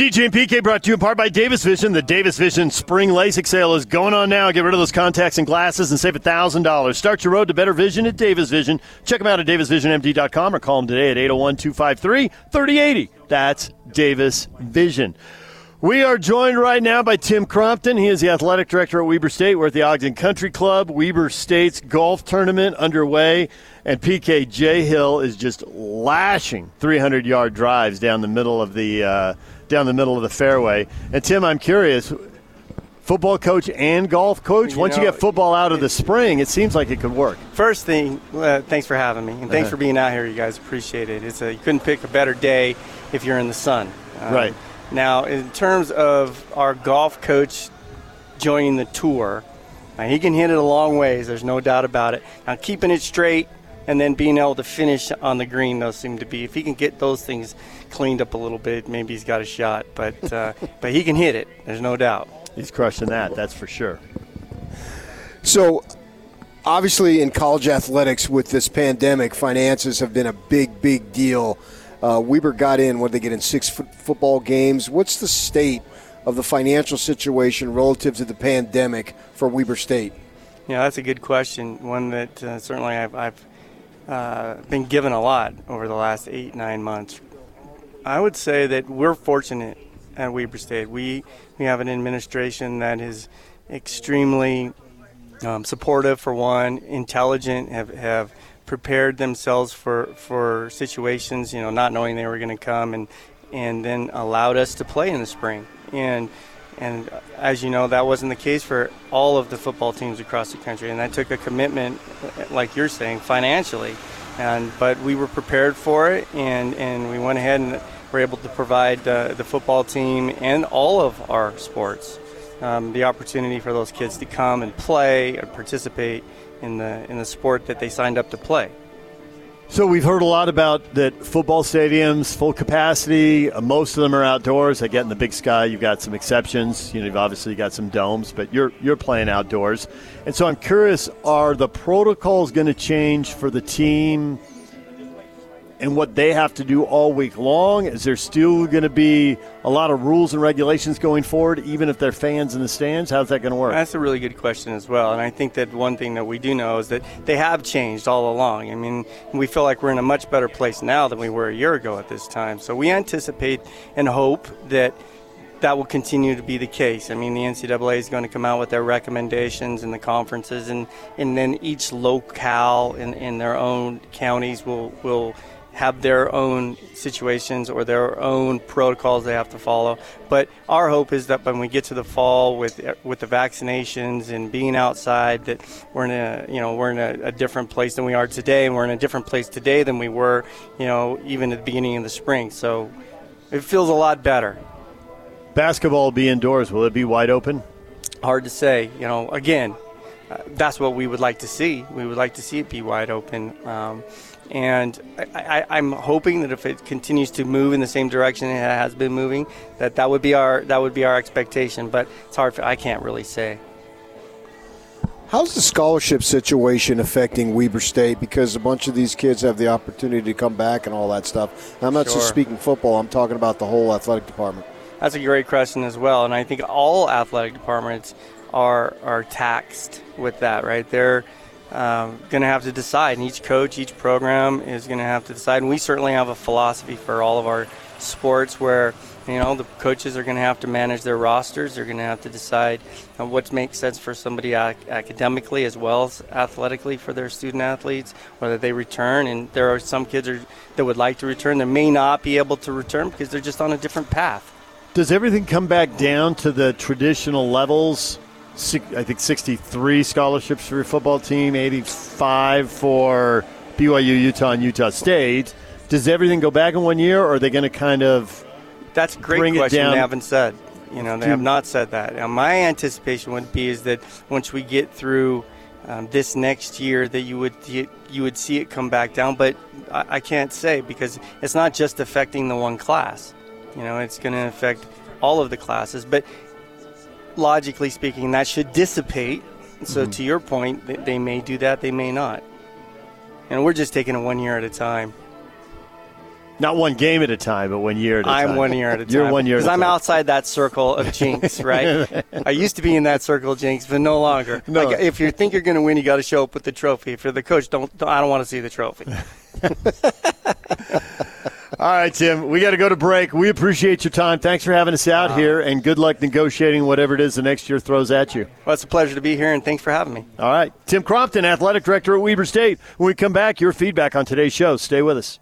DJ and PK brought to you in part by Davis Vision. The Davis Vision Spring LASIK sale is going on now. Get rid of those contacts and glasses and save $1,000. Start your road to better vision at Davis Vision. Check them out at davisvisionmd.com or call them today at 801 253 3080. That's Davis Vision. We are joined right now by Tim Crompton. He is the athletic director at Weber State. We're at the Ogden Country Club. Weber State's golf tournament underway, and PK Hill is just lashing 300 yard drives down the middle of the uh, down the middle of the fairway. And Tim, I'm curious, football coach and golf coach. You Once know, you get football out of the spring, it seems like it could work. First thing, uh, thanks for having me, and thanks Uh-huh. for being out here. You guys appreciate it. It's a, you couldn't pick a better day if you're in the sun. Um, Right. Now, in terms of our golf coach joining the tour, uh, he can hit it a long ways. There's no doubt about it. Now, keeping it straight and then being able to finish on the green, those seem to be. If he can get those things cleaned up a little bit, maybe he's got a shot. But uh, but he can hit it. There's no doubt. He's crushing that, that's for sure. So, obviously, in college athletics with this pandemic, finances have been a big, big deal. Uh, Weber got in, what did they get in six foot football games? What's the state of the financial situation relative to the pandemic for Weber State? Yeah, that's a good question. One that uh, certainly I've, I've uh, been given a lot over the last eight, nine months. I would say that we're fortunate at Weber State. We, we have an administration that is extremely um, supportive, for one, intelligent, have, have prepared themselves for, for situations, you know, not knowing they were going to come, and, and then allowed us to play in the spring. And and as you know, that wasn't the case for all of the football teams across the country, and that took a commitment, like you're saying, financially. And but we were prepared for it, and, and we went ahead and were able to provide the, the football team and all of our sports um, the opportunity for those kids to come and play and participate in the in the sport that they signed up to play. So we've heard a lot about that football stadiums full capacity. Uh, most of them are outdoors. I get in the Big Sky. You've got some exceptions. You know, you've obviously got some domes, but you're you're playing outdoors. And so I'm curious: Are the protocols going to change for the team? And what they have to do all week long? Is there still going to be a lot of rules and regulations going forward, even if they're fans in the stands? How's that going to work? That's a really good question as well. And I think that one thing that we do know is that they have changed all along. I mean, we feel like we're in a much better place now than we were a year ago at this time. So we anticipate and hope that that will continue to be the case. I mean, the NCAA is going to come out with their recommendations and the conferences, and, and then each locale in, in their own counties will, will have their own situations or their own protocols they have to follow. But our hope is that when we get to the fall with with the vaccinations and being outside, that we're in a you know we're in a, a different place than we are today, and we're in a different place today than we were you know even at the beginning of the spring. So it feels a lot better. Basketball will be indoors. Will it be wide open? Hard to say. You know, again, uh, that's what we would like to see. We would like to see it be wide open. Um, and I, I, I'm hoping that if it continues to move in the same direction it has been moving, that that would be our that would be our expectation. But it's hard. For, I can't really say. How's the scholarship situation affecting Weber State? Because a bunch of these kids have the opportunity to come back and all that stuff. And I'm not Sure. just speaking football, I'm talking about the whole athletic department. That's a great question as well, and I think all athletic departments are are taxed with that. Right, they're um, going to have to decide, and each coach, each program is going to have to decide. And we certainly have a philosophy for all of our sports where you know the coaches are going to have to manage their rosters. They're going to have to decide what makes sense for somebody ac- academically as well as athletically for their student athletes, whether they return. And there are some kids are, that would like to return. They may not be able to return because they're just on a different path. Does everything come back down to the traditional levels? I think 63 scholarships for your football team, 85 for BYU, Utah, and Utah State. Does everything go back in one year, or are they going to kind of That's a great question. They haven't said. You know, they have not said that. Now, my anticipation would be is that once we get through um, this next year, that you would you, you would see it come back down. But I, I can't say because it's not just affecting the one class. You know, it's going to affect all of the classes. But logically speaking, that should dissipate. So, Mm-hmm. to your point, they, may do that, they may not. And we're just taking it one year at a time. Not one game at a time, but one year at a time. I'm one year at a time. You're one year at a Because I'm time. outside that circle of jinx, right? I used to be in that circle of jinx, but no longer. No. Like, if you think you're going to win, you got to show up with the trophy. If you're the coach, don't, don't I don't want to see the trophy. All right, Tim, we got to go to break. We appreciate your time. Thanks for having us out uh, here, and good luck negotiating whatever it is the next year throws at you. Well, it's a pleasure to be here, and thanks for having me. All right. Tim Crompton, Athletic Director at Weber State. When we come back, your feedback on today's show. Stay with us.